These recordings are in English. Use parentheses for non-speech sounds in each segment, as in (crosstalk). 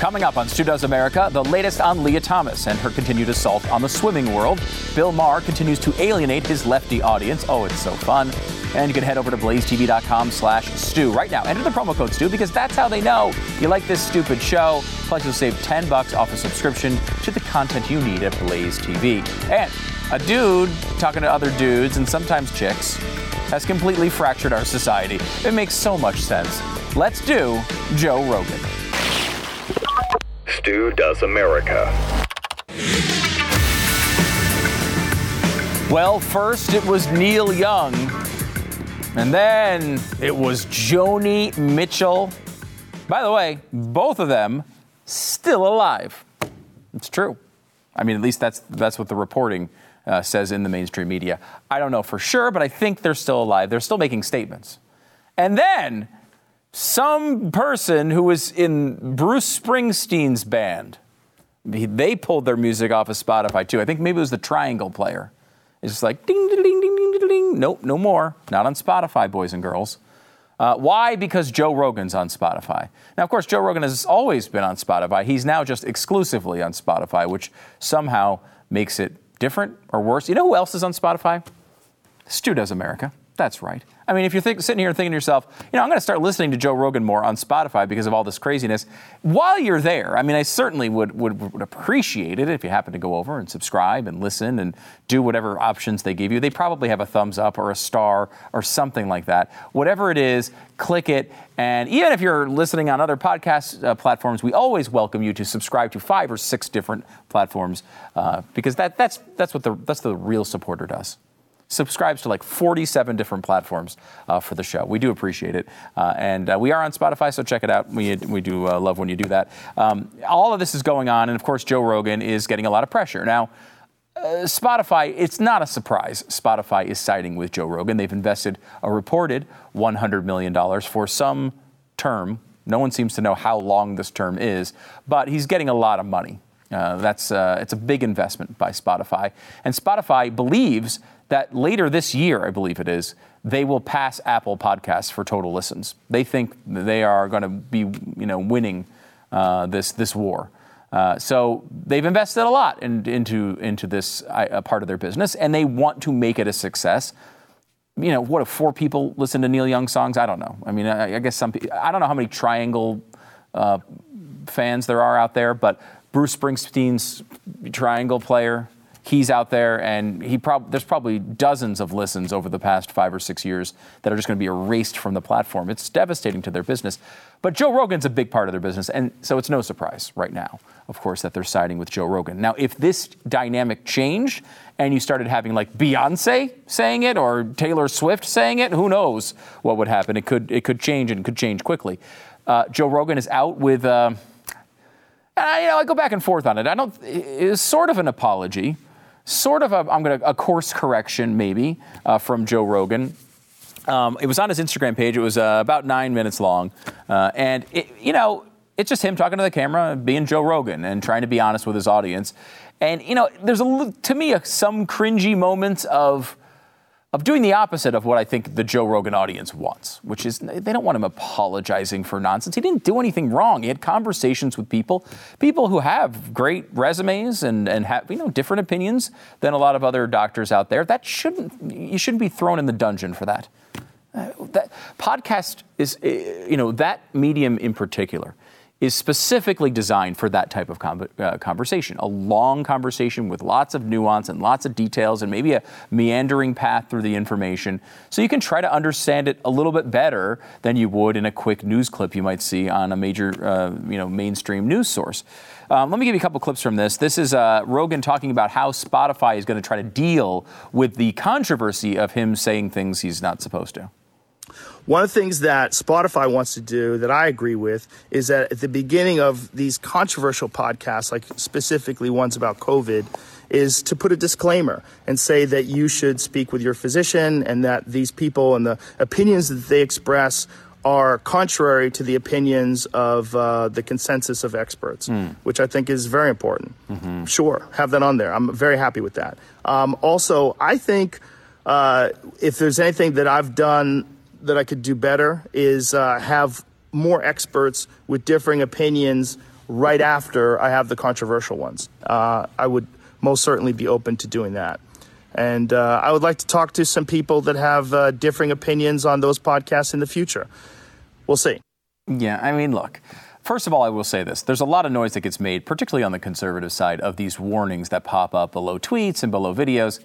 Coming up on Stu Does America, the latest on Lia Thomas and her continued assault on the swimming world. Bill Maher continues to alienate his lefty audience. Oh, it's so fun. And you can head over to blazetv.com slash Stu right now. Enter the promo code Stu because that's how they know you like this stupid show. Plus, you'll save 10 bucks off a subscription to the content you need at Blaze TV. And a dude talking to other dudes and sometimes chicks has completely fractured our society. It makes so much sense. Let's do Joe Rogan. Stu Does America. Well, first it was Neil Young, and then it was Joni Mitchell. By the way, both of them still alive. It's true. I mean, at least that's that's what the reporting uh, says in the mainstream media. I don't know for sure, but I think they're still alive. They're still making statements. And then some person who was in Bruce Springsteen's band, they pulled their music off of Spotify too. I think maybe it was the Triangle player. It's just like ding, ding, ding, ding, ding, ding. Nope, no more. Not on Spotify, boys and girls. Uh, why? Because Joe Rogan's on Spotify. Now, of course, Joe Rogan has always been on Spotify. He's now just exclusively on Spotify, which somehow makes it different or worse. You know who else is on Spotify? Stu Does America. That's right. I mean, if you're think, sitting here thinking to yourself, you know, I'm going to start listening to Joe Rogan more on Spotify because of all this craziness, while you're there, I mean, I certainly would, would, would appreciate it if you happen to go over and subscribe and listen and do whatever options they give you. They probably have a thumbs up or a star or something like that. Whatever it is, click it. And even if you're listening on other podcast uh, platforms, we always welcome you to subscribe to five or six different platforms uh, because that, that's, that's what the, that's the real supporter does subscribes to like 47 different platforms uh, for the show. We do appreciate it. Uh, and uh, we are on Spotify, so check it out. We, we do uh, love when you do that. Um, all of this is going on, and of course, Joe Rogan is getting a lot of pressure. Now, uh, Spotify, it's not a surprise. Spotify is siding with Joe Rogan. They've invested a reported $100 million for some term. No one seems to know how long this term is, but he's getting a lot of money. Uh, that's uh, it's a big investment by Spotify, and Spotify believes that later this year, I believe it is, they will pass Apple Podcasts for total listens. They think they are going to be, you know, winning uh, this this war. Uh, so they've invested a lot in, into into this uh, part of their business, and they want to make it a success. You know, what if four people listen to Neil Young songs? I don't know. I mean, I, I guess some. I don't know how many Triangle uh, fans there are out there, but Bruce Springsteen's Triangle player he's out there and he prob- there's probably dozens of listens over the past five or six years that are just going to be erased from the platform. It's devastating to their business. But Joe Rogan's a big part of their business, and so it's no surprise right now, of course, that they're siding with Joe Rogan. Now, if this dynamic changed and you started having like Beyonce saying it or Taylor Swift saying it, who knows what would happen? It could it could change and could change quickly. Uh, Joe Rogan is out with. Uh, you know, I go back and forth on it. I don't. It's sort of an apology sort of a, I'm to a course correction maybe uh, from Joe Rogan. Um, it was on his Instagram page. It was uh, about nine minutes long, uh, and it, you know, it's just him talking to the camera, being Joe Rogan, and trying to be honest with his audience. And you know, there's a to me a, some cringy moments of of doing the opposite of what I think the Joe Rogan audience wants, which is they don't want him apologizing for nonsense. He didn't do anything wrong. He had conversations with people, people who have great resumes and, and have you know different opinions than a lot of other doctors out there. That shouldn't you shouldn't be thrown in the dungeon for that. Uh, that podcast is uh, you know that medium in particular is specifically designed for that type of com- uh, conversation. A long conversation with lots of nuance and lots of details and maybe a meandering path through the information so you can try to understand it a little bit better than you would in a quick news clip you might see on a major uh, you know, mainstream news source. Um, let me give you a couple clips from this. This is uh, Rogan talking about how Spotify is going to try to deal with the controversy of him saying things he's not supposed to. One of the things that Spotify wants to do that I agree with is that at the beginning of these controversial podcasts, like specifically ones about COVID, is to put a disclaimer and say that you should speak with your physician and that these people and the opinions that they express are contrary to the opinions of uh, the consensus of experts, mm. which I think is very important. Mm-hmm. Sure, have that on there. I'm very happy with that. Um, also, I think uh, if there's anything that I've done that I could do better is uh, have more experts with differing opinions right after I have the controversial ones. Uh, I would most certainly be open to doing that. And uh, I would like to talk to some people that have uh, differing opinions on those podcasts in the future. We'll see. Yeah, I mean, look. First of all, I will say this. There's a lot of noise that gets made, particularly on the conservative side, of these warnings that pop up below tweets and below videos.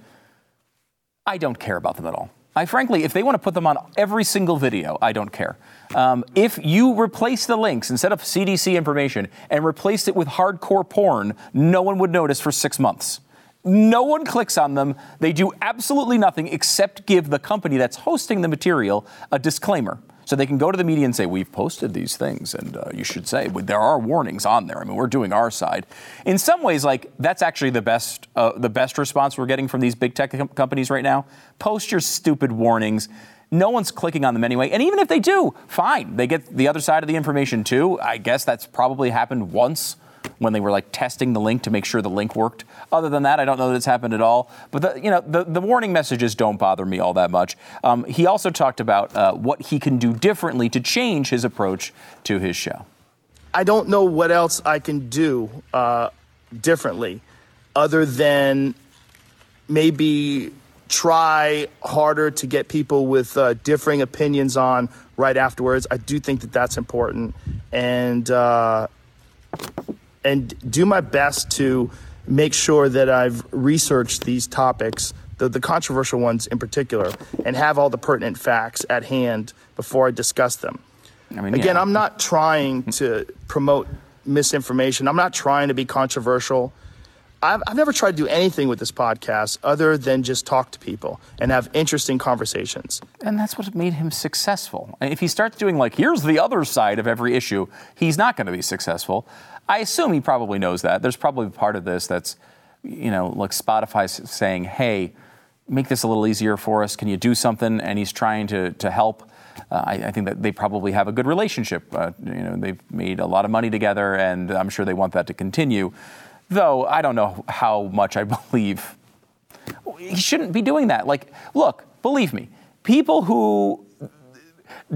I don't care about them at all. I frankly, if they want to put them on every single video, I don't care. Um, if you replace the links instead of CDC information and replaced it with hardcore porn, no one would notice for six months. No one clicks on them. They do absolutely nothing except give the company that's hosting the material a disclaimer. So they can go to the media and say, We've posted these things, and uh, you should say, there are warnings on there. I mean, we're doing our side. In some ways, like, that's actually the best, uh, the best response we're getting from these big tech com- companies right now. Post your stupid warnings. No one's clicking on them anyway. And even if they do, fine. They get the other side of the information too. I guess that's probably happened once when they were like testing the link to make sure the link worked. Other than that, I don't know that it's happened at all. But the, you know, the, the warning messages don't bother me all that much. Um, he also talked about uh, what he can do differently to change his approach to his show. I don't know what else I can do uh, differently, other than maybe try harder to get people with uh, differing opinions on right afterwards. I do think that that's important, and uh, and do my best to make sure that I've researched these topics, the, the controversial ones in particular, and have all the pertinent facts at hand before I discuss them. I mean, Again, yeah. I'm not trying to promote misinformation. I'm not trying to be controversial. I've, I've never tried to do anything with this podcast other than just talk to people and have interesting conversations. And that's what made him successful. If he starts doing, like, here's the other side of every issue, he's not going to be successful. I assume he probably knows that. There's probably a part of this that's, you know, like Spotify saying, hey, make this a little easier for us. Can you do something? And he's trying to, to help. Uh, I, I, think that they probably have a good relationship. Uh, you know, they've made a lot of money together, and I'm sure they want that to continue. Though I don't know how much I (laughs) believe he shouldn't be doing that. Like, look, believe me, people who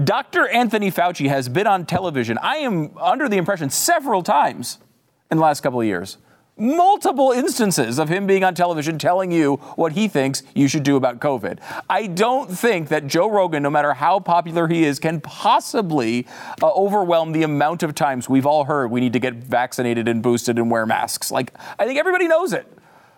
Dr. Anthony Fauci has been on television, I am under the impression, several times in the last couple of years. Multiple instances of him being on television telling you what he thinks you should do about COVID. I don't think that Joe Rogan, no matter how popular he is, can possibly uh, overwhelm the amount of times we've all heard we need to get vaccinated and boosted and wear masks. Like, I think everybody knows it.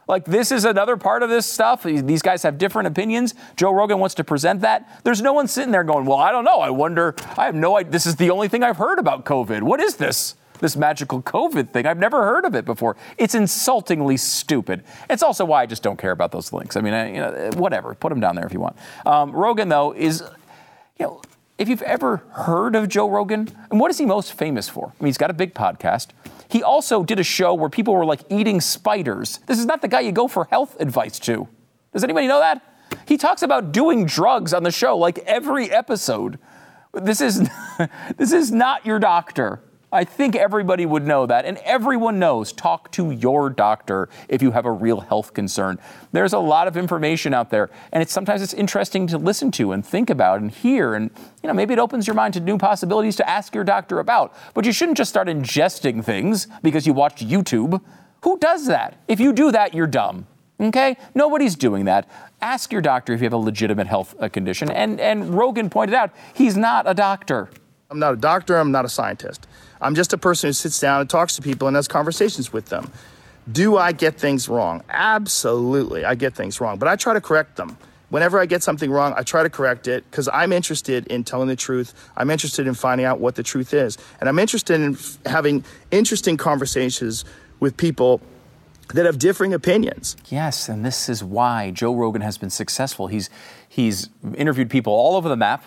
Like, this is another part of this stuff. These guys have different opinions. Joe Rogan wants to present that. There's no one sitting there going, Well, I don't know. I wonder. I have no idea. This is the only thing I've heard about COVID. What is this? This magical COVID thing. I've never heard of it before. It's insultingly stupid. It's also why I just don't care about those links. I mean, I, you know, whatever. Put them down there if you want. Um, Rogan, though, is, you know, if you've ever heard of Joe Rogan, and what is he most famous for? I mean, he's got a big podcast. He also did a show where people were like eating spiders. This is not the guy you go for health advice to. Does anybody know that? He talks about doing drugs on the show like every episode. This is (laughs) this is not your doctor. I think everybody would know that. And everyone knows talk to your doctor if you have a real health concern. There's a lot of information out there, and it's sometimes it's interesting to listen to and think about and hear. And you know, maybe it opens your mind to new possibilities to ask your doctor about. But you shouldn't just start ingesting things because you watched YouTube. Who does that? If you do that, you're dumb. Okay? Nobody's doing that. Ask your doctor if you have a legitimate health uh, condition. And, and Rogan pointed out he's not a doctor. I'm not a doctor, I'm not a scientist. I'm just a person who sits down and talks to people and has conversations with them. Do I get things wrong? Absolutely, I get things wrong, but I try to correct them. Whenever I get something wrong, I try to correct it because I'm interested in telling the truth. I'm interested in finding out what the truth is. And I'm interested in f- having interesting conversations with people that have differing opinions. Yes, and this is why Joe Rogan has been successful. He's he's interviewed people all over the map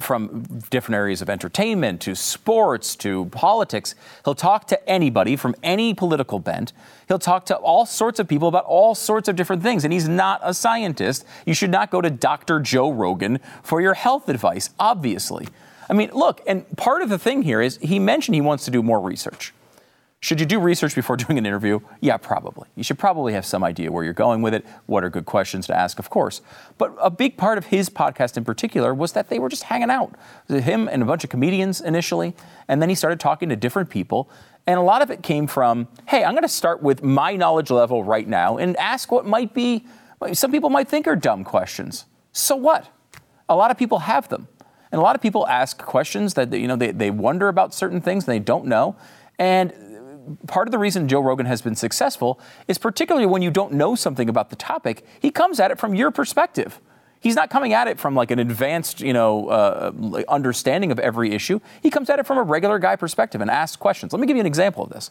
from different areas of entertainment to sports to politics. He'll talk to anybody from any political bent. He'll talk to all sorts of people about all sorts of different things. And he's not a scientist. You should not go to Dr. Joe Rogan for your health advice, obviously. I mean, look, and part of the thing here is he mentioned he wants to do more research. Should you do research before (laughs) doing an interview? Yeah, probably. You should probably have some idea where you're going with it, what are good questions to ask, of course. But a big part of his podcast in particular was that they were just hanging out. Him and a bunch of comedians initially, and then he started talking to different people. And a lot of it came from, hey, I'm going to start with my knowledge level right now and ask what might be, some people might think are dumb questions. So what? A lot of people have them. And a lot of people ask questions that, you know, they, they wonder about certain things and they don't know. And part of the reason Joe Rogan has been successful is particularly when you don't know something about the topic, he comes at it from your perspective. He's not coming at it from like an advanced, you know, uh, understanding of every issue. He comes at it from a regular guy perspective and asks questions. Let me give you an example of this.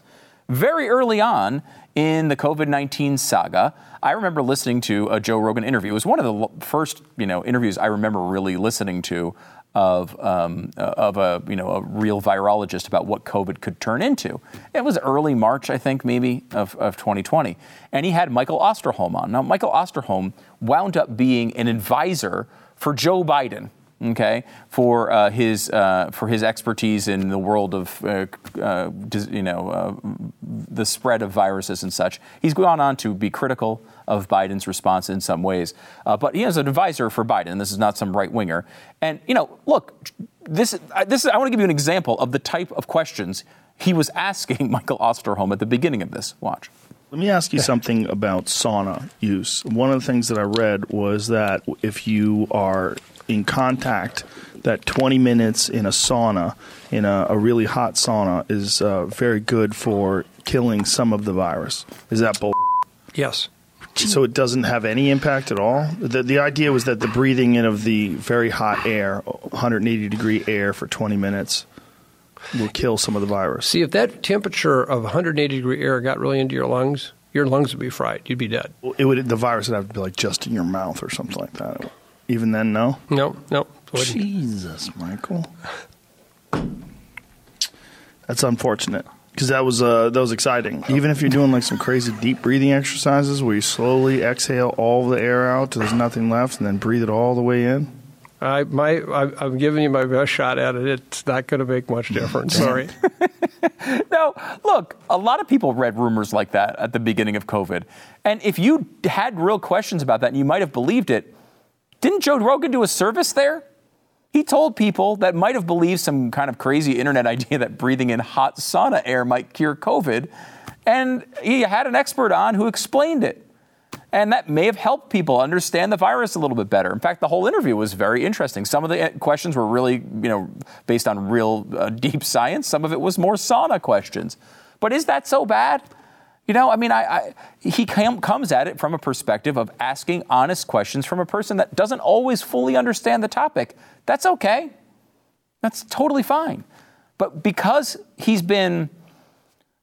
Very early on in the COVID 19 saga, I remember listening to a Joe Rogan interview. It was one of the first, you know, interviews I remember really listening to of, um, uh, of a, you know, a real virologist about what COVID could turn into. It was early March, I think, maybe, of, of 2020. And he had Michael Osterholm on. Now, Michael Osterholm wound up being an advisor for Joe Biden okay, for uh, his uh, for his expertise in the world of uh, uh you know uh, the spread of viruses and such. He's gone on to be critical of Biden's response in some ways, uh, but he is an advisor for Biden. This is not some right winger. And you know, look, this this I want to give you an example of the type of questions he was (laughs) asking Michael Osterholm at the beginning of this. Watch. Let me ask you something about sauna use. One of the things that I read was that if you are in contact that 20 minutes in a sauna, in a, a really hot sauna, is uh, very good for killing some of the virus. Is that bull? Yes. So it doesn't have any impact at all. The, the idea was that the breathing in of the very hot air, 180 degree air for 20 minutes, will kill some of the virus. See, if that temperature of 180 degree air got really into your lungs, your lungs would be fried. You'd be dead. It would. The virus would have to be like just in your mouth or something like that. Even then, no. No, no. Jesus, Michael. That's unfortunate because that was uh, that was exciting. Even if you're doing like some crazy deep breathing exercises where you slowly exhale all the air out till there's nothing left, and then breathe it all the way in. I my I, am giving you my best shot at it. It's not going to make much (laughs) difference. Sorry. (laughs) no, look, a lot of people read rumors like that at the beginning of COVID, and if you had real questions about that, and you might have believed it, didn't Joe Rogan do a service there? He told people that might have believed some kind of crazy internet (laughs) idea that breathing in hot sauna air might cure COVID. And he had an expert on who explained it. And that may have helped people understand the virus a little bit better. In fact, the whole interview was very interesting. Some of the uh, questions were really, you know, based on real uh, deep science. Some of it was more sauna questions. But is that so bad? You know, I mean, I, I, he com- comes at it from a perspective of asking honest questions from a person that doesn't always fully understand the topic. That's okay. That's totally fine. But because he's been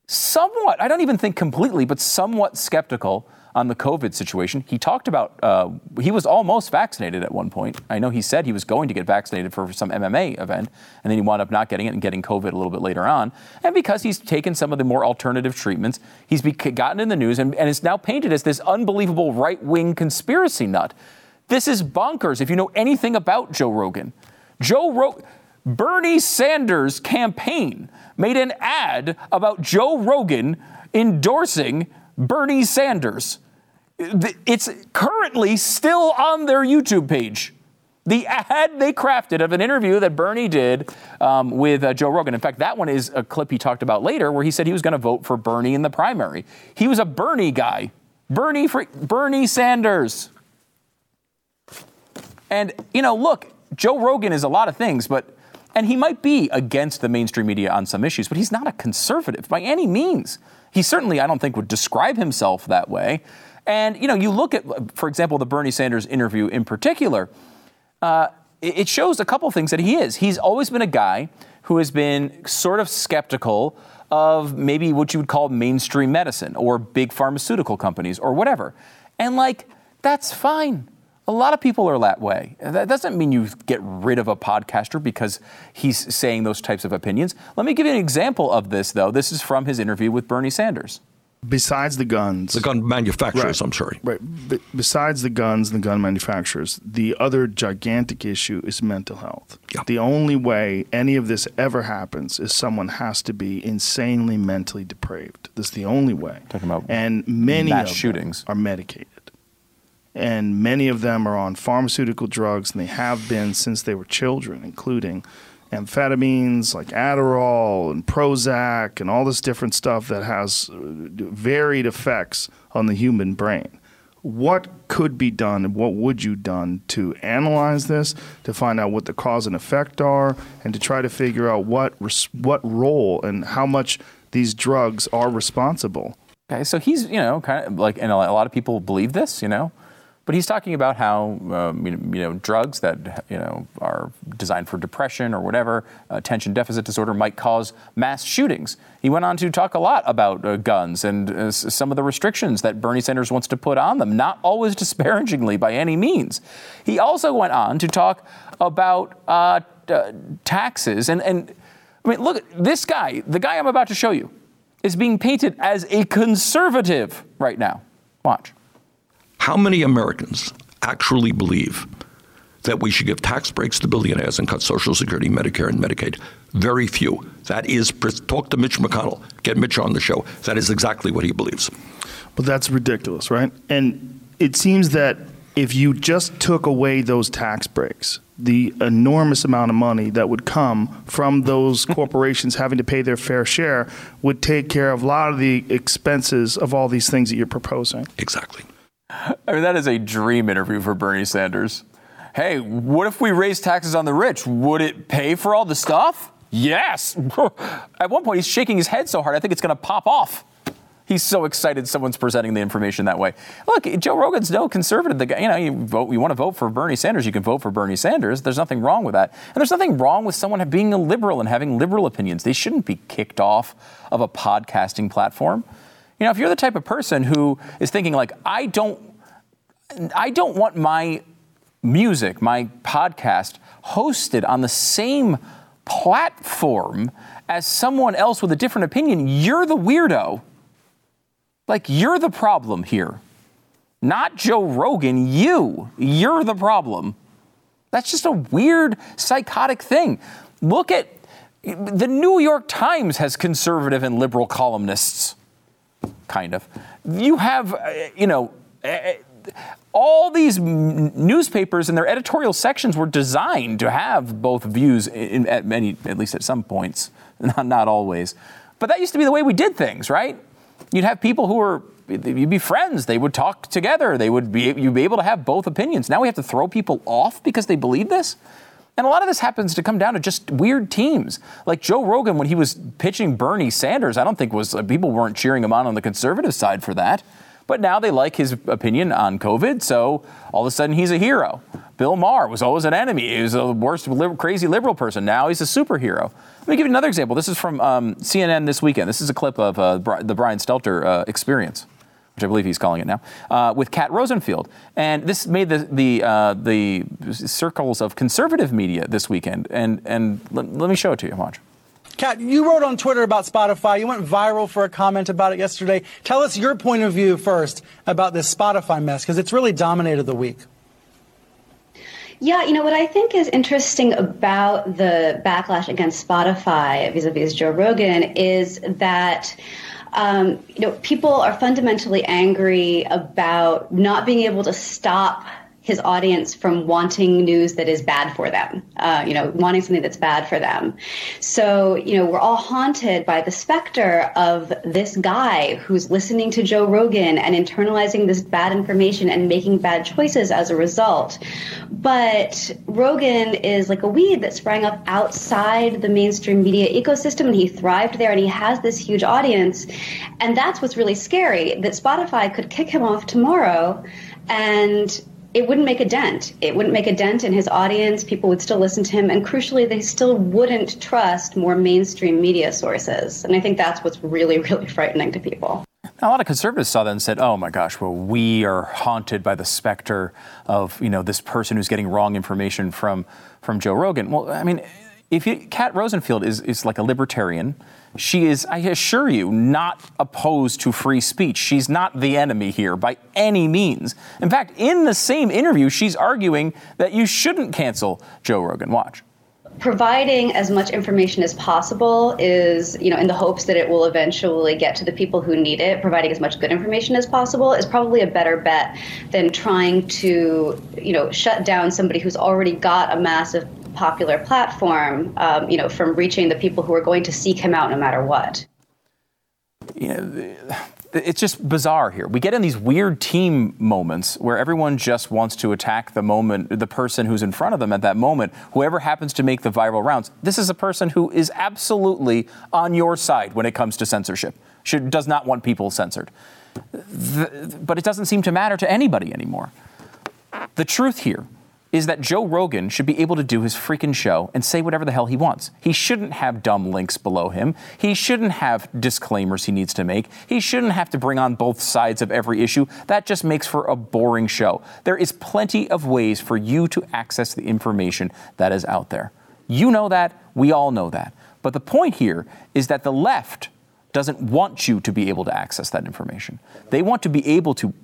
somewhat, I don't even think completely, but somewhat skeptical on the COVID situation. He talked about uh, he was almost vaccinated at one point. I know he said he was going to get vaccinated for some MMA event, and then he wound up not getting it and getting COVID a little bit later on. And because he's taken some of the more alternative treatments, he's gotten in the news and, and is now painted as this unbelievable right wing conspiracy nut. This is bonkers if you know anything about Joe Rogan. Joe Rogan. Bernie Sanders' campaign made an ad about Joe Rogan endorsing Bernie Sanders. It's currently still on their YouTube page. The ad they crafted of an interview that Bernie did um, with uh, Joe Rogan. In fact, that one is a clip he talked about later where he said he was going to vote for Bernie in the primary. He was a Bernie guy. Bernie, for, Bernie Sanders. And, you know, look, Joe Rogan is a lot of things, but, and he might be against the mainstream media on some issues, but he's not a conservative by any means. He certainly, I don't think, would describe himself that way. And, you know, you look at, for example, the Bernie Sanders interview in particular, uh, it shows a couple things that he is. He's always been a guy who has been sort of skeptical of maybe what you would call mainstream medicine or big pharmaceutical companies or whatever. And, like, that's fine. A lot of people are that way. That doesn't mean you get rid of a podcaster because he's saying those types of opinions. Let me give you an example of this, though. This is from his interview with Bernie Sanders. Besides the guns, the gun manufacturers, right, I'm sorry. Right. besides the guns and the gun manufacturers, the other gigantic issue is mental health. Yeah. The only way any of this ever happens is someone has to be insanely mentally depraved. That's the only way. Talking about and many mass of shootings are medicated and many of them are on pharmaceutical drugs, and they have been since they were children, including. Amphetamines like Adderall and Prozac and all this different stuff that has uh, varied effects on the human brain. What could be done and what would you done to analyze this, to find out what the cause and effect are, and to try to figure out what what role and how much these drugs are responsible? Okay, so he's you know kind of like, and a lot of people believe this, you know. But he's talking about how um, you know drugs that you know are designed for depression or whatever attention deficit disorder might cause mass shootings. He went on to talk a lot about uh, guns and uh, some of the restrictions that Bernie Sanders wants to put on them, not always (laughs) disparagingly by any means. He also went on to talk about uh, uh taxes and and I mean look this guy, the guy I'm about to show you, is being painted as a conservative right now. Watch. How many Americans actually believe that we should give tax breaks to billionaires and cut Social Security, Medicare, and Medicaid? Very few. That is, talk to Mitch McConnell, get Mitch on the show. That is exactly what he believes. But that's ridiculous, right? And it seems that if you just took away those tax breaks, the enormous amount of money that would come from those (laughs) corporations having to pay their fair share would take care of a lot of the expenses of all these things that you're proposing. Exactly. I mean, that is a dream interview for Bernie Sanders. Hey, what if we raise taxes on the rich? Would it pay for all the stuff? Yes. (laughs) At one point, he's shaking his head so hard, I think it's going to pop off. He's so excited someone's presenting the information that way. Look, Joe Rogan's no conservative. The guy, you know, you vote, you want to vote for Bernie Sanders, you can vote for Bernie Sanders. There's nothing wrong with that. And there's nothing wrong with someone being a liberal and having liberal opinions. They shouldn't be kicked off of a podcasting platform. You know, if you're the type of person who is thinking like, I don't, I don't want my music, my podcast, hosted on the same platform as someone else with a different opinion, you're the weirdo. Like, you're the problem here. Not Joe Rogan, you. You're the problem. That's just a weird, psychotic thing. Look at the New York Times has conservative and liberal columnists kind of. You have, uh, you know, uh, all these newspapers and their editorial sections were designed to have both views in, at many, at least at some points, (laughs) not, not always. But that used to be the way we did things, right? You'd have people who were you'd be friends. They would talk together. They would be you'd be able to have both opinions. Now we have to throw people off because they believe this. And a lot of this happens to come down to just weird teams. Like Joe Rogan, when he was pitching Bernie Sanders, I don't think was people weren't cheering him on on the conservative side for that. But now they like his opinion on COVID, so all of a sudden he's a hero. Bill Maher was always an enemy. He was the worst crazy liberal person. Now he's a superhero. Let me give you another example. This is from um, CNN this weekend. This is a clip of uh, the Brian Stelter uh, experience which I believe he's calling it now, uh, with Kat Rosenfield. And this made the, the, uh, the circles of conservative media this weekend. And, and let, let me show it to you. Watch. Kat, you wrote on Twitter about Spotify. You went viral for a comment about it yesterday. Tell us your point of view first about this Spotify mess, because it's really dominated the week. Yeah, you know what I think is interesting about the backlash against Spotify vis-a-vis Joe Rogan is that um, you know, people are fundamentally angry about not being able to stop his audience from wanting news that is bad for them, uh, you know, wanting something that's bad for them. So, you know, we're all haunted by the specter of this guy who's listening to Joe Rogan and internalizing this bad information and making bad choices as a result. But Rogan is like a weed that sprang up outside the mainstream media ecosystem and he thrived there and he has this huge audience. And that's what's really scary that Spotify could kick him off tomorrow and it wouldn't make a dent. It wouldn't make a dent in his audience. People would still listen to him. And crucially, they still wouldn't trust more mainstream media sources. And I think that's what's really, really (laughs) frightening to people. A lot of conservatives saw that and said, "Oh my gosh, well, we are haunted by the specter of you know this person who's getting wrong information from from Joe Rogan." Well, I mean, if you, Kat Rosenfield is is like a libertarian, she is, I assure you, not opposed to free speech. She's not the enemy here by any means. In fact, in the same interview, she's arguing that you shouldn't cancel Joe Rogan. Watch providing as much information as possible is, you know, in the hopes that it will eventually get to the people who need it, providing as much good information as possible is probably a better bet than trying to, you know, shut down somebody who's already got a massive popular platform, um, you know, from reaching the people who are going to seek him out no matter what. Know, it's just bizarre here. We get in these weird team moments where everyone just wants to attack the moment, the person who's in front of them at that moment, whoever happens to make the viral rounds. This is a person who is absolutely on your side when it comes to censorship. Should, does not want people censored. The, but it doesn't seem to matter to anybody anymore. The truth here is that Joe Rogan should be able to do his freaking show and say whatever the hell he wants. He shouldn't have dumb links below him. He shouldn't have disclaimers he needs to make. He shouldn't have to bring on both sides of every issue. That just makes for a boring show. There is plenty of ways for you to access the information that is out there. You know that. We all know that. But the point here is that the left doesn't want you to be able to access that information. They want to be able to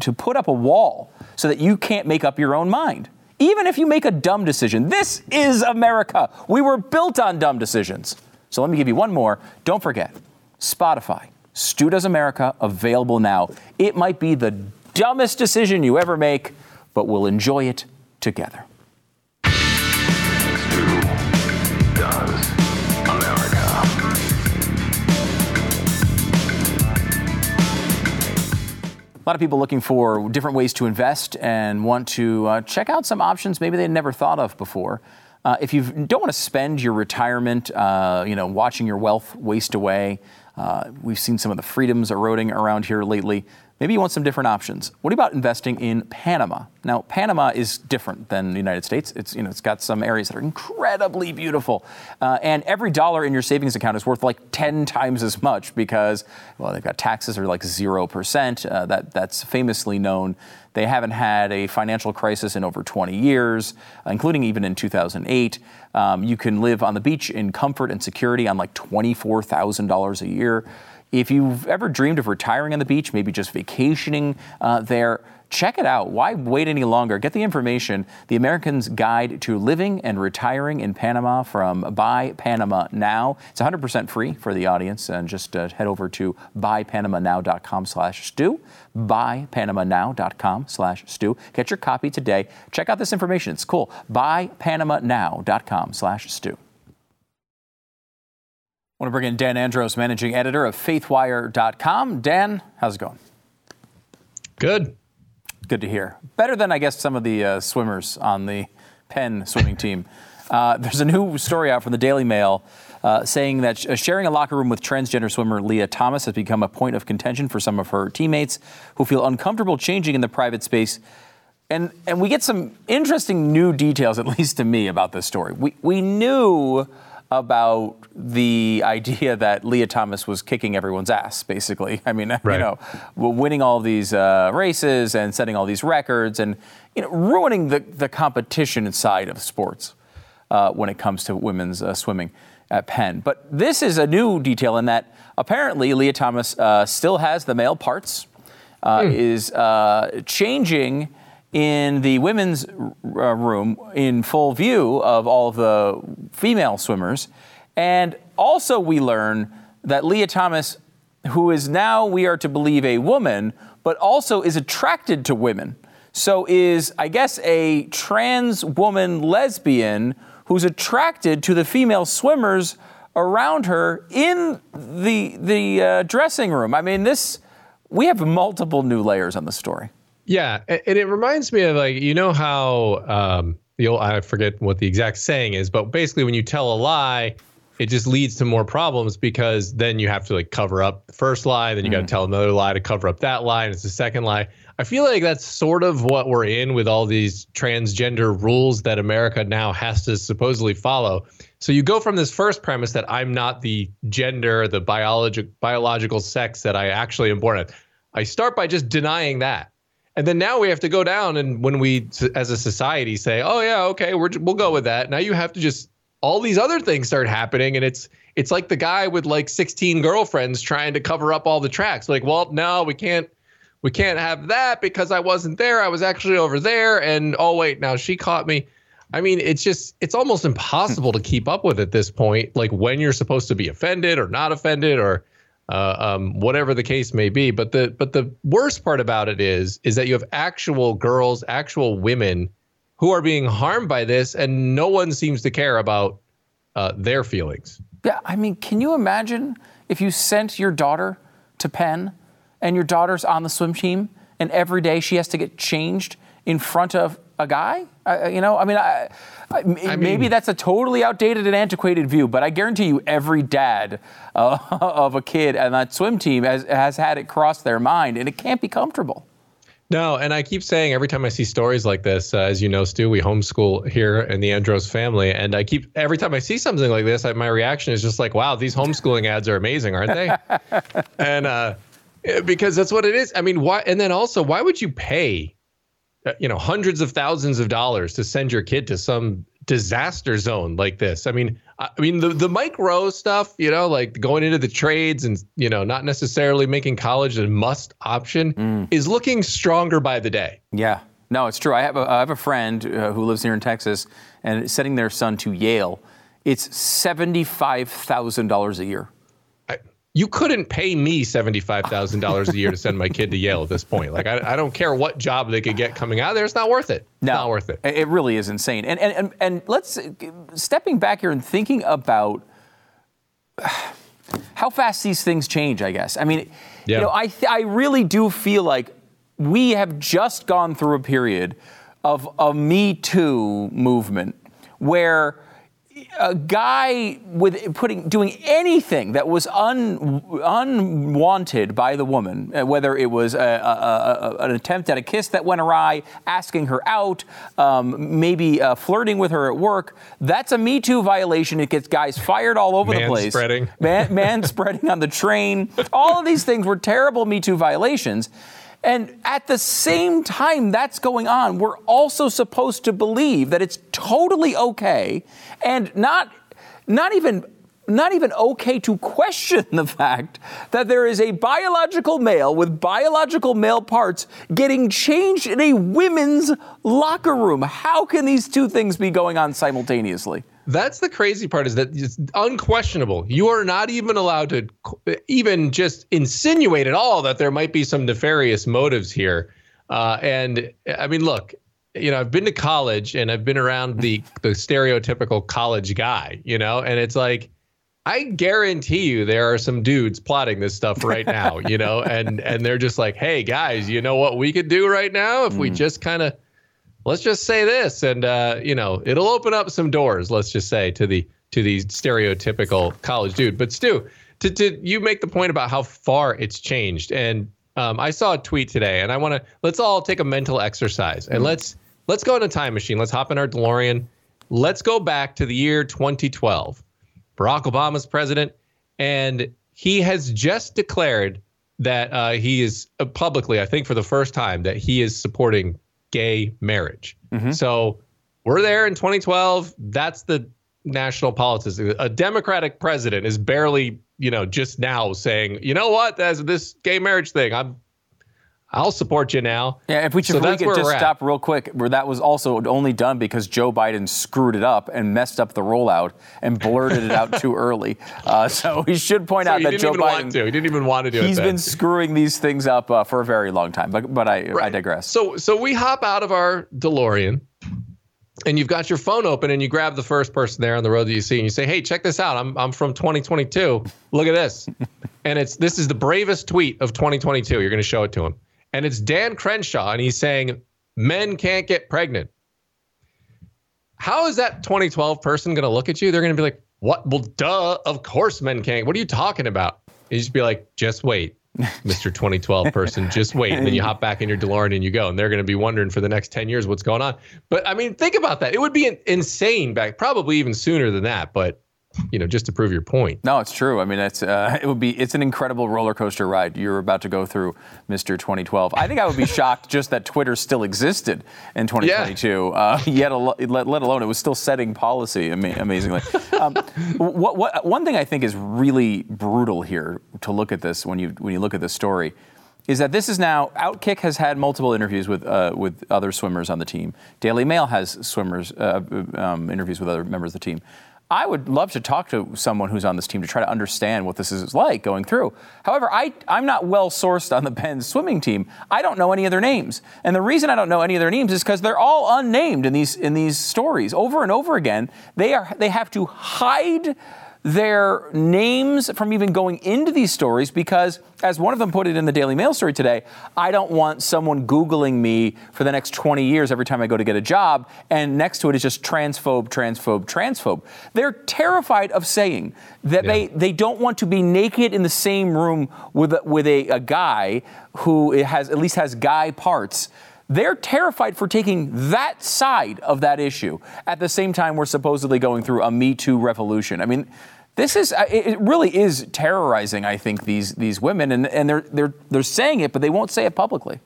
to put up a wall so that you can't make up your own mind even if you make a dumb decision. This is America. We were built on dumb decisions. So let me give you one more. Don't forget Spotify, Stu Does America, available now. It might be the dumbest decision you ever make, but we'll enjoy it together. Lot of people looking for different ways to invest and want to uh, check out some options maybe they never thought of before. Uh, if you don't want to spend your retirement, uh, you know, watching your wealth waste away, uh, we've seen some of the freedoms eroding around here lately. Maybe you want some different options. What about investing in Panama? Now, Panama is different than the United States. It's you know it's got some areas that are incredibly beautiful, uh, and every dollar in your savings account is worth like ten times as much because well they've got taxes that are like zero percent. Uh, that that's famously known. They haven't had a financial crisis in over 20 years, uh, including even in 2008. Um, you can live on the beach in comfort and security on like $24,000 a year. If you've ever dreamed of retiring on the beach, maybe just vacationing uh, there, check it out. Why wait any longer? Get the information. The American's Guide to Living and Retiring in Panama from Buy Panama Now. It's 100% free for the audience, and just uh, head over to buypanamanow.com slash stew. Buypanamanow.com slash stew. Get your copy today. Check out this information. It's cool. Buypanamanow.com slash stew. I want to bring in Dan Andros, managing editor of faithwire.com. Dan, how's it going? Good. Good to hear. Better than, I guess, some of the uh, swimmers on the Penn swimming team. Uh, there's a new story out from the Daily Mail uh, saying that uh, sharing a locker room with transgender swimmer Lia Thomas has become a point of contention for some of her teammates who feel uncomfortable changing in the private space. And, and we get some interesting new details, at least to me, about this story. We, we knew about the idea that Lia Thomas was kicking everyone's ass, basically. I mean, (laughs) right. you know, winning all these uh, races and setting all these records and, you know, ruining the, the competition side of sports uh, when it comes to women's uh, swimming at Penn. But this is a new detail in that apparently Lia Thomas uh, still has the male parts, mm. is uh, changing in the women's uh, room in full view of all of the female swimmers. And also, we learn that Lia Thomas, who is now, we are to believe, a woman, but also is attracted to women. So, is, I guess, a trans woman lesbian who's attracted to the female swimmers around her in the, the uh, dressing room. I mean, this, we have multiple new layers on the story. Yeah, and it reminds me of like you know how um, the old I forget what the exact saying is, but basically when you tell a lie, it just leads to more problems because then you have to like cover up the first lie, then you mm. got to tell another lie to cover up that lie, and it's the second lie. I feel like that's sort of what we're in with all these transgender rules that America now has to supposedly follow. So you go from this first premise that I'm not the gender, the biologic biological sex that I actually am born at. I start by just denying that and then now we have to go down and when we as a society say, "Oh yeah, okay, we're, we'll go with that." Now you have to just all these other things start happening and it's it's like the guy with like 16 girlfriends trying to cover up all the tracks. Like, "Well, no, we can't we can't have that because I wasn't there. I was actually over there and oh wait, now she caught me." I mean, it's just it's almost impossible to keep up with at this point, like when you're supposed to be offended or not offended or uh, um, whatever the case may be. But the but the worst part about it is is that you have actual girls, actual women who are being harmed by this, and no one seems to care about uh, their feelings. Yeah, I mean, can you imagine if you sent your daughter to Penn and your daughter's on the swim team and every day she has to get changed in front of a guy? Uh, you know, I mean, I, I, maybe mean- that's a totally outdated and antiquated view, but I guarantee you every dad uh, (laughs) of a kid on that swim team has, has had it cross their mind and it can't be comfortable. No, and I keep saying every time I see stories like this, uh, as you know, Stu, we homeschool here in the Andros family, and I keep every time I see something like this, I, my reaction is just like, "Wow, these homeschooling ads are amazing, aren't they?" (laughs) and uh, because that's what it is. I mean, why? And then also, why would you pay, you know, hundreds of thousands of dollars to send your kid to some disaster zone like this? I mean, I mean the the Mike Rowe stuff, you know, like going into the trades and you know not necessarily making college a must option, is looking stronger by the day. Yeah. No, it's true. I have a, I have a friend uh, who lives here in Texas and sending their son to Yale. It's $75,000 a year. You couldn't pay me seventy-five thousand dollars a year to send my kid to Yale at this point. Like, I, I don't care what job they could get coming out of there. It's not worth it. No, not worth it. It really is insane. And and and, and let's stepping back here and thinking about (sighs) how fast these things change. I guess. I mean, Yeah. you know, I th- I really do feel like we have just gone through a period of a Me Too movement where a guy with putting doing anything that was un, unwanted by the woman, uh, whether it was a, a, a, an attempt at a kiss that went awry, asking her out, um, maybe uh, flirting with her at work, that's a Me Too violation. It gets guys fired all over the place. Manspreading. Man, man (laughs) spreading on the train. All of these things were terrible Me Too violations. And at the same time that's going on, we're also supposed to believe that it's totally okay and not not even not even okay to question the fact that there is a biological male with biological male parts getting changed in a women's locker room. How can these two things be going on simultaneously? That's the crazy part is that it's unquestionable. You are not even allowed to even just insinuate at all that there might be some nefarious motives here. Uh, and I mean, look, you know, I've been to college and I've been around the the stereotypical college guy, you know, and it's like I guarantee you there are some dudes plotting this stuff right (laughs) now, you know, and and they're just like, "Hey guys, you know what we could do right now? If we just kind of let's just say this and uh, you know it'll open up some doors let's just say to the to the stereotypical college dude. But stu to, to you make the point about how far it's changed. And um, i saw a tweet today and i want to let's all take a mental exercise and let's let's go in a time machine. Let's hop in our delorean. Let's go back to the year 2012 barack obama's president and he has just declared that uh, he is uh, publicly i think for the first time that he is supporting gay marriage. So we're there in 2012. That's the national politics. A Democratic president is barely, you know, just now saying, you know what, there's this gay marriage thing. I'm, I'll support you now. Yeah, if we, So if we could just we're stop real quick, where that was also only done because Joe Biden screwed it up and messed up the rollout and blurted it out too early. Uh, so we should point So out he that didn't Joe even Biden want to. He didn't even want to do it. he's then. been screwing these things up uh, for a very long time. But but I I digress. So so we hop out of our DeLorean, and you've got your phone open, and you grab the first person there on the road that you see, and you say, "Hey, check this out. I'm I'm from 2022. Look at this." (laughs) and it's this is the bravest tweet of 2022. You're going to show it to him, and it's Dan Crenshaw, and he's saying, "Men can't get pregnant." How is that 2012 person going to look at you? They're going to be like, "What? Well, duh. Of course, men can't. What are you talking about?" You just be like, "Just wait." (laughs) Mr. 2012 person, just wait. And then you hop back in your DeLorean and you go. And they're going to be wondering for the next 10 years what's going on. But I mean, think about that. It would be insane back, probably even sooner than that. But, you know, just to prove your point. No, it's true. I mean, it's uh, (laughs) it would be it's an incredible roller coaster ride you're about to go through, Mr. 2012. I think I would be (laughs) shocked just that Twitter still existed in 2022. Uh, yet, al- let, let alone it was still setting policy. Ama- amazingly, um, (laughs) what, what, one thing I think is really brutal here to look at this when you when you look at this story is that this is now Outkick has had multiple interviews with uh, with other swimmers on the team. Daily Mail has swimmers uh, um, interviews with other members of the team. I would love to talk to someone who's on this team to try to understand what this is like going through. However, I, I'm not well sourced on the Penn swimming team. I don't know any of their names. And the reason I don't know any of their names is because they're all unnamed in these, in these stories. Over and over again, they, are, they have to hide their names from even going into these stories because, as one of them put it in the Daily Mail story today, I don't want someone Googling me for the next 20 years every time I go to get a job, and next to it is just transphobe, transphobe, transphobe. They're terrified of saying that yeah. they, they don't want to be naked in the same room with, a, with a, a guy who has at least has guy parts they're terrified for taking that side of that issue at the same time we're supposedly going through a Me Too revolution. I mean, this is uh, it really is terrorizing. I think these these women and and they're they're they're saying it, but they won't say it publicly.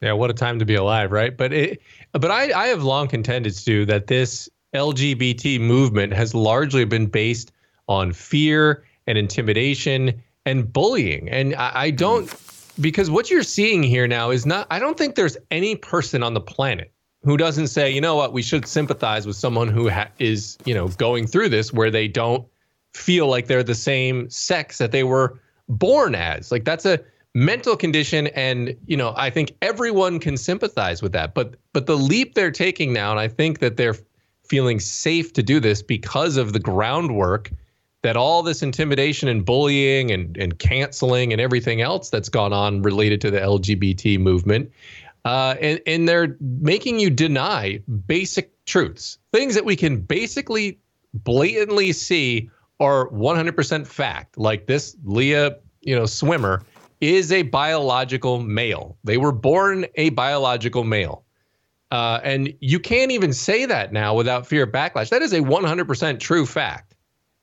Yeah, what a time to be alive, right? But it, but I I have long contended, Stu, that this LGBT movement has largely been based on fear and intimidation and bullying, and I, I don't because what you're seeing here now is not, I don't think there's any person on the planet who doesn't say, you know what, we should sympathize with someone who ha- is, you know, going through this where they don't feel like they're the same sex that they were born as. Like that's a mental condition and, you know, I think everyone can sympathize with that. But but the leap they're taking now and I think that they're feeling safe to do this because of the groundwork that all this intimidation and bullying and, and canceling and everything else that's gone on related to the LGBT movement, uh, and, and they're making you deny basic truths, things that we can basically blatantly see are 100% fact. Like this Lia, you know, swimmer is a biological male. They were born a biological male. Uh, and you can't even say that now without fear of backlash. That is a 100% true fact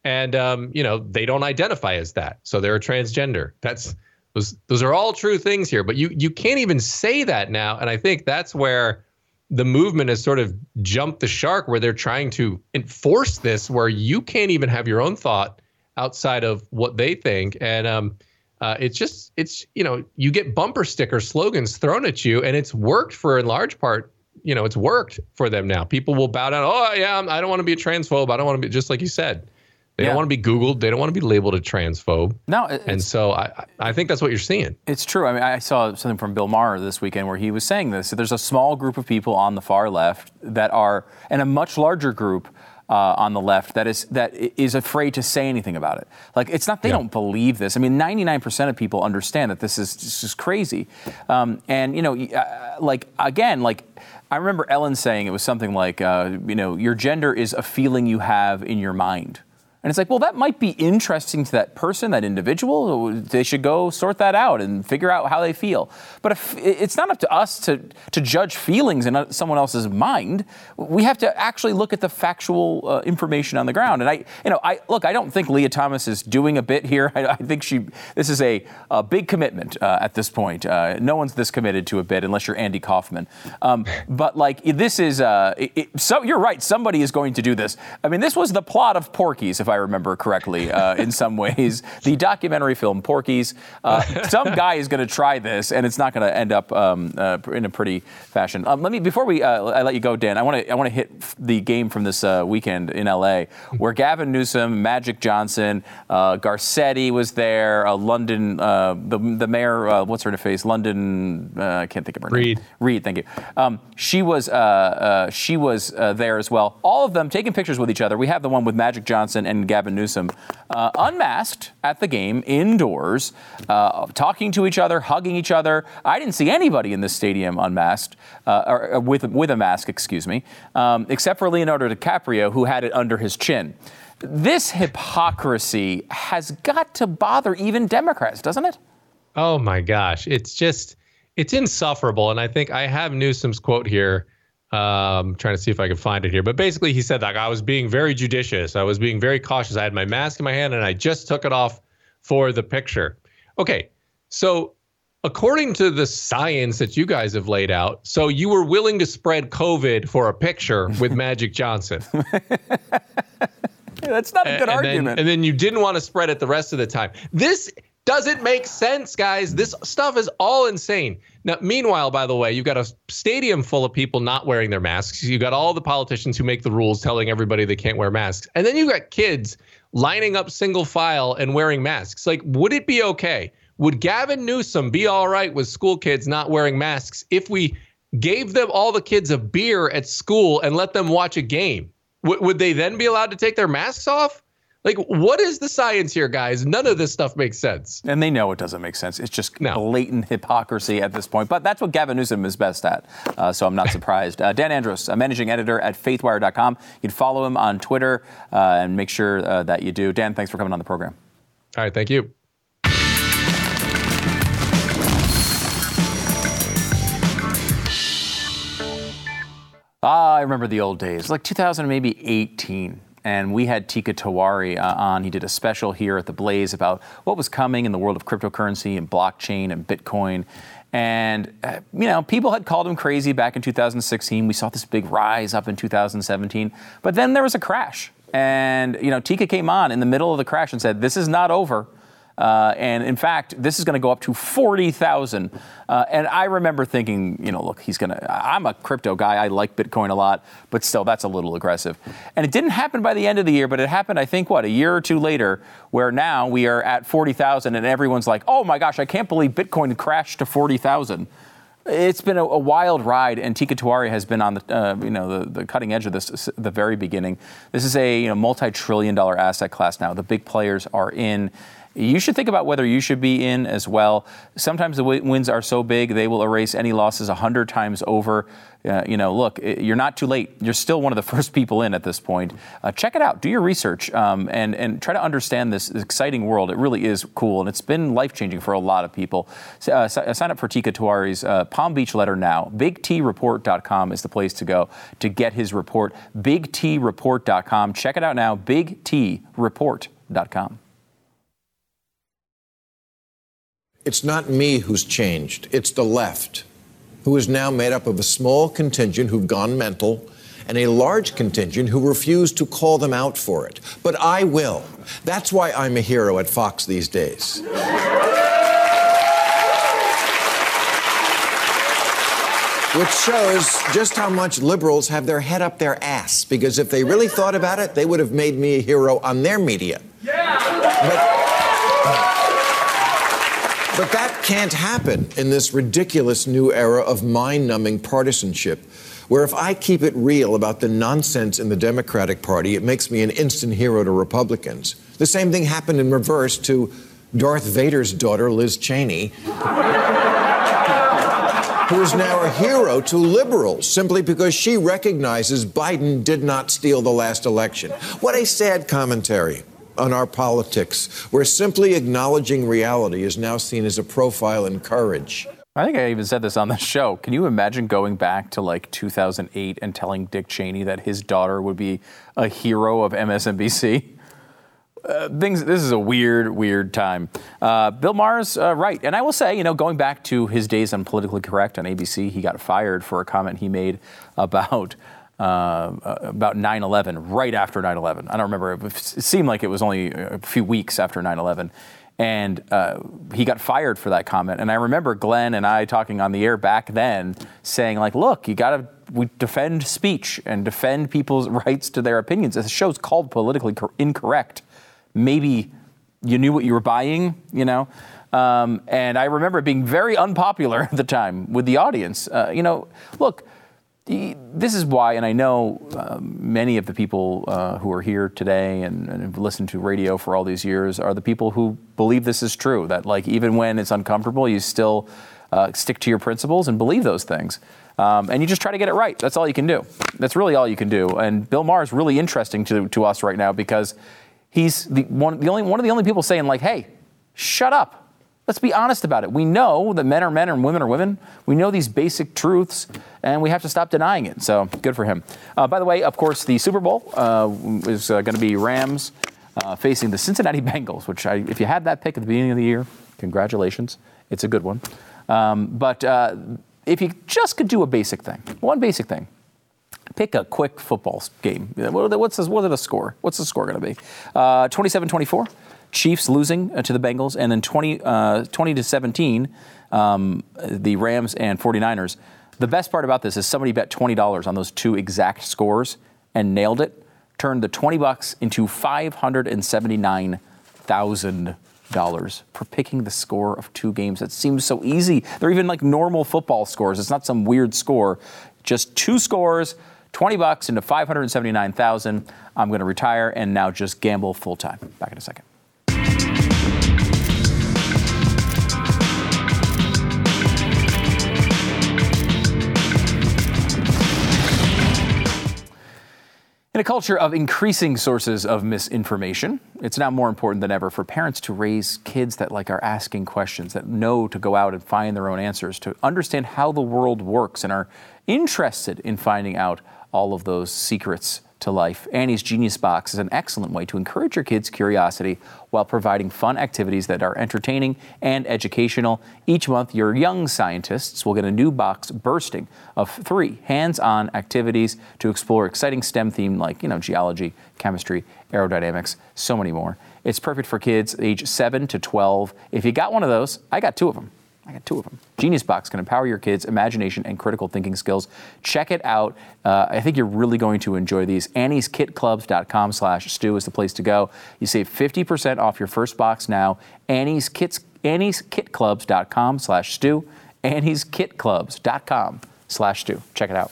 and um, you know they don't identify as that, so they're a transgender. That's those those are all true things here, but you you can't even say that now, and I think that's where the movement has sort of jumped the shark, where they're trying to enforce this, where you can't even have your own thought outside of what they think, and um, uh, it's just it's you know you get bumper sticker slogans thrown at you, and it's worked for in large part you know, it's worked for them now. People will bow down. Oh, yeah, I don't want to be a transphobe. I don't want to be just like you said. They yeah. don't want to be Googled. They don't want to be labeled a transphobe. No, and so I, I think that's what you're seeing. It's true. I mean, I saw something from Bill Maher this weekend where he was saying this. There's a small group of people on the far left that are, and a much larger group uh, on the left that is that is afraid to say anything about it. Like it's not they yeah. don't believe this. I mean, 99% of people understand that this is this is crazy. Um, and you know, uh, like again, like I remember Ellen saying it was something like, uh, you know, your gender is a feeling you have in your mind. And it's like, well, that might be interesting to that person, that individual. They should go sort that out and figure out how they feel. But if, it's not up to us to, to judge feelings in someone else's mind. We have to actually look at the factual uh, information on the ground. And I, you know, I look, I don't think Lia Thomas is doing a bit here. (laughs) I, I think she, this is a, a big commitment uh, at this point. Uh, no one's this committed to a bit unless you're Andy Kaufman. Um, but like, this is, uh, it, so you're right. Somebody is going to do this. I mean, this was the plot of Porky's, if I remember correctly, uh, in some ways. The documentary film Porky's. Uh, some guy is going to try this, and it's not going to end up um, uh, in a pretty fashion. Um, let me before we uh, I let you go, Dan. I want to I want to hit the game from this uh, weekend in L.A. where Gavin Newsom, Magic Johnson, uh, Garcetti was there. London, the the mayor, what's her face? London, I can't think of her Reed. name. Reed, thank you. Um, she was she was there as well. All of them taking pictures with each other. We have the one with Magic Johnson and Gavin Newsom, uh, unmasked at the game, indoors, uh, talking to each other, hugging each other. I didn't see anybody in this stadium unmasked, uh, or, uh, with, with a mask, excuse me, um, except for Leonardo DiCaprio, who had it under his chin. This hypocrisy has got to bother even Democrats, doesn't it? Oh my gosh. It's just, it's insufferable. And I think I have Newsom's quote here um, trying to see if I can find it here, but basically he said like I was being very judicious. I was being very cautious. I had my mask in my hand and I just took it off for the picture. Okay, so according to the science that you guys have laid out, so you were willing to spread COVID for a picture with (laughs) Magic Johnson. That's not a good and argument. Then, and then you didn't want to spread it the rest of the time. This doesn't make sense, guys. This stuff is all insane. Now, meanwhile, by the way, you've got a stadium full of people not wearing their masks. You've got all the politicians who make the rules telling everybody they can't wear masks. And then you've got kids lining up single file and wearing masks. Like, would it be okay? Would Gavin Newsom be all right with school kids not wearing masks if we gave them all the kids a beer at school and let them watch a game? W- would they then be allowed to take their masks off? Like, what is the science here, guys? None of this stuff makes sense. And they know it doesn't make sense. It's just No. blatant hypocrisy at this point. But that's what Gavin Newsom is best at. Uh, so I'm not (laughs) surprised. Uh, Dan Andros, a managing editor at faithwire.com. You can follow him on Twitter uh, and make sure uh, that you do. Dan, thanks for coming on the program. All right, thank you. Ah, I remember the old days, like 2000, maybe 18. And we had Teeka Tiwari uh, on. He did a special here at the Blaze about what was coming in the world of cryptocurrency and blockchain and Bitcoin. And, uh, you know, people had called him crazy back in 2016. We saw this big rise up in 2017. But then there was a crash. And, you know, Tika came on in the middle of the crash and said, This is not over. Uh, and in fact, this is going to go up to 40,000. Uh, and I remember thinking, you know, look, he's going to, I'm a crypto guy. I like Bitcoin a lot, but still, that's a little aggressive. And it didn't happen by the end of the year, but it happened, I think, what, a year or two later, where now we are at 40,000 and everyone's like, oh my gosh, I can't believe Bitcoin crashed to 40,000. It's been a, a wild ride, and Teeka Tiwari has been on the uh, you know the, the cutting edge of this the very beginning. This is a you know, multi-trillion-dollar asset class now. The big players are in. You should think about whether you should be in as well. Sometimes the wins are so big they will erase any losses a hundred times over. Uh, you know, look, you're not too late. You're still one of the (laughs) first people in at this point. Uh, check it out. Do your research um, and and try to understand this exciting world. It really is cool, and it's been life changing for a lot of people. Uh, sign up for Teeka Tiwari's uh, Palm Beach letter now. BigTReport.com is the place to go to get his report. BigTReport.com. Check it out now. BigTReport.com. It's not me who's changed, it's the left, who is now made up of a small contingent who've gone mental and a large contingent who refuse to call them out for it. But I will. That's why I'm a hero at Fox these days. Which shows just how much liberals have their head up their ass. Because if they really thought about it, they would have made me a hero on their media. But, but that can't happen in this ridiculous new era of mind numbing partisanship, where if I keep it real about the nonsense in the Democratic Party, it makes me an instant hero to Republicans. The same thing happened in reverse to Darth Vader's daughter, Liz Cheney who is now a hero to liberals simply because she recognizes Biden did not steal the last election. What a sad commentary on our politics, where simply acknowledging reality is now seen as a profile in courage. I think I even said this on the show. Can you imagine going back to like 2008 and telling Dick Cheney that his daughter would be a hero of MSNBC? Uh, things. This is a weird, weird time. Uh, Bill Maher's uh, right, and I will say, you know, going back to his days on Politically Correct on ABC, he got fired for a comment he made about uh, about 9/11, right after 9/11. I don't remember. It seemed like it was only a few weeks after 9/11 and uh, he got fired for that comment. And I remember Glenn and I talking on the air back then, saying like, "Look, you got to we defend speech and defend people's (laughs) rights to their opinions." The show's called politically cor- incorrect. Maybe you knew what you were buying, you know. Um, and I remember it being very unpopular (laughs) at the time with the audience. Uh, you know, look, this is why, and I know um, many of the people uh, who are here today and, and have listened to radio for all these years are the people who believe this is true. That like even when it's uncomfortable, you still uh, stick to your principles and believe those things. Um, and you just try to get it right. That's all you can do. That's really all you can do. And Bill Maher is really interesting to, to us right now because he's the one, the only, one of the only people saying like, "Hey, shut up." Let's be honest about it. We know that men are men and women are women. We know these basic truths, and we have to stop denying it. So good for him. Uh, by the way, of course, the Super Bowl uh, is uh, going to be Rams uh, facing the Cincinnati (laughs) Bengals. Which, I, if you had that pick at the beginning of the year, congratulations. It's a good one. Um, but uh, if you just could do a basic thing, one basic thing, pick a quick football game. What- What's the, what are the score? What's the score going to be? Uh, 27-24. Chiefs losing uh, to the Bengals, and then 20, uh, 20 to 17, um, the Rams and 49ers. The best part about this is somebody bet $20 on those two exact scores and nailed it, turned the 20 bucks into $579,000 for picking the score of two games. That seems so easy. They're even like normal football scores. It's not some weird score. Just two scores, 20 bucks into 579,000. I'm going to retire and now just gamble full time. Back in a second. In a culture of increasing sources of misinformation, it's now more important than ever for parents to raise kids that like are asking questions, that know to go out and find their own answers, to understand how the world works and are interested in finding out all of those secrets to life. Annie's Genius Box is an excellent way to encourage your kids' curiosity while providing fun activities that are entertaining and educational. Each month, your young scientists will get a new box bursting of three hands-on activities to explore exciting STEM themes like, you know, geology, chemistry, aerodynamics, so many more. It's perfect for kids age 7 to 12. If you got one of those, I got two of them. I got two of them. Genius Box can empower your kids' imagination and critical thinking skills. Check it out. Uh, I think you're really going to enjoy these. Annie'sKitClubs.com slash Stu is the place to go. You save 50% off your first box now. Annie's Kits, Annie'sKitClubs.com slash Stu. Annie'sKitClubs.com slash Stu. Check it out.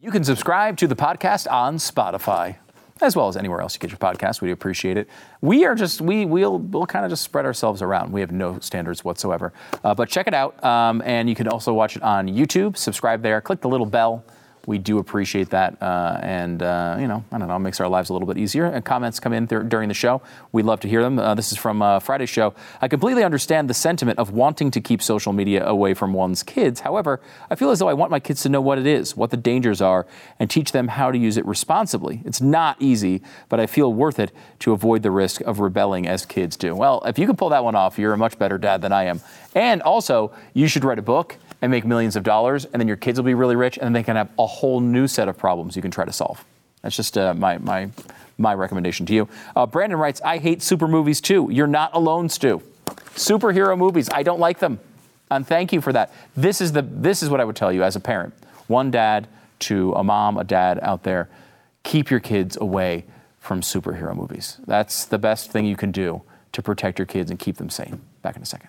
You can subscribe to the podcast on Spotify as well as anywhere else you get your podcast. We do appreciate it. We are just we we'll we'll kind of just spread ourselves around. We have no standards whatsoever. Uh, but check it out, um, and you can also watch it on YouTube. Subscribe there. Click the little bell. We do appreciate that, uh, and uh, you know, I don't know, it makes our lives a little bit easier. And comments come in th- during the show. We love to hear them. Uh, this is from uh, Friday's show. I completely understand the sentiment of wanting to keep social media away from one's kids. However, I feel as though I want my kids to know what it is, what the dangers are, and teach them how to use it responsibly. It's not easy, but I feel worth it to avoid the risk of rebelling as kids do. Well, if you can pull that one off, you're a much better dad than I am. And also, you should write a book and make millions of dollars, and then your kids will be really rich, and they can have a whole new set of problems you can try to solve. That's just uh, my, my, my recommendation to you. Uh, Brandon writes, I hate super movies too. You're not alone, Stu. Superhero movies, I don't like them. And thank you for that. This is, the, this is what I would tell you as a parent. One dad to a mom, a dad out there, keep your kids away from superhero movies. That's the best thing you can do to protect your kids and keep them sane. Back in a second.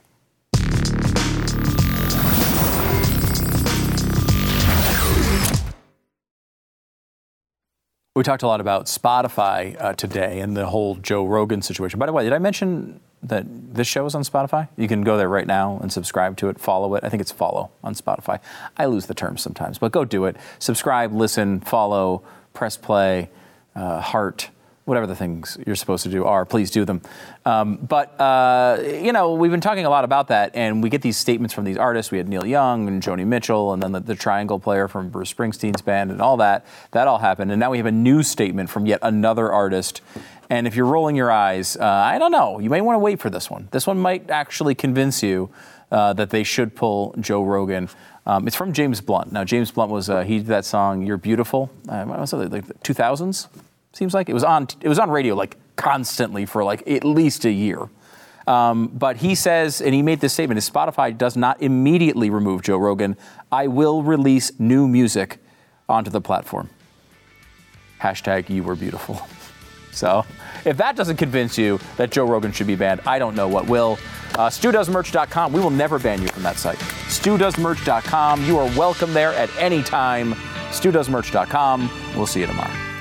We talked a lot about Spotify uh, today and the whole Joe Rogan situation. By the way, did I mention that this show is on Spotify? You can go there right now and subscribe to it, follow it. I think it's follow on Spotify. I lose the terms sometimes, but go do it. Subscribe, listen, follow, press play, uh, heart, whatever the things you're supposed to do are, please do them. Um, but, uh, you know, we've been talking a lot about that, and we get these statements from these artists. We had Neil Young and Joni Mitchell, and then the, the triangle player from Bruce Springsteen's band, and all that. That all happened. And now we have a new statement from yet another artist. And if you're rolling your eyes, uh, I don't know. You may want to wait for this one. This one might actually convince you uh, that they should pull Joe Rogan. Um, it's from James Blunt. Now, James Blunt was uh, he did that song "You're Beautiful." Uh, what was like 2000s? Seems like it was on it was on radio like constantly for like at least a year. Um, but he says, and he made this statement: if Spotify does not immediately remove Joe Rogan, I will release new music onto the platform. Hashtag You Were Beautiful. (laughs) So, if that doesn't convince you that Joe Rogan should be banned, I don't know what will. Uh, StuDoesMerch.com. We will never ban you from that site. StuDoesMerch.com. You are welcome there at any time. StuDoesMerch.com. We'll see you tomorrow.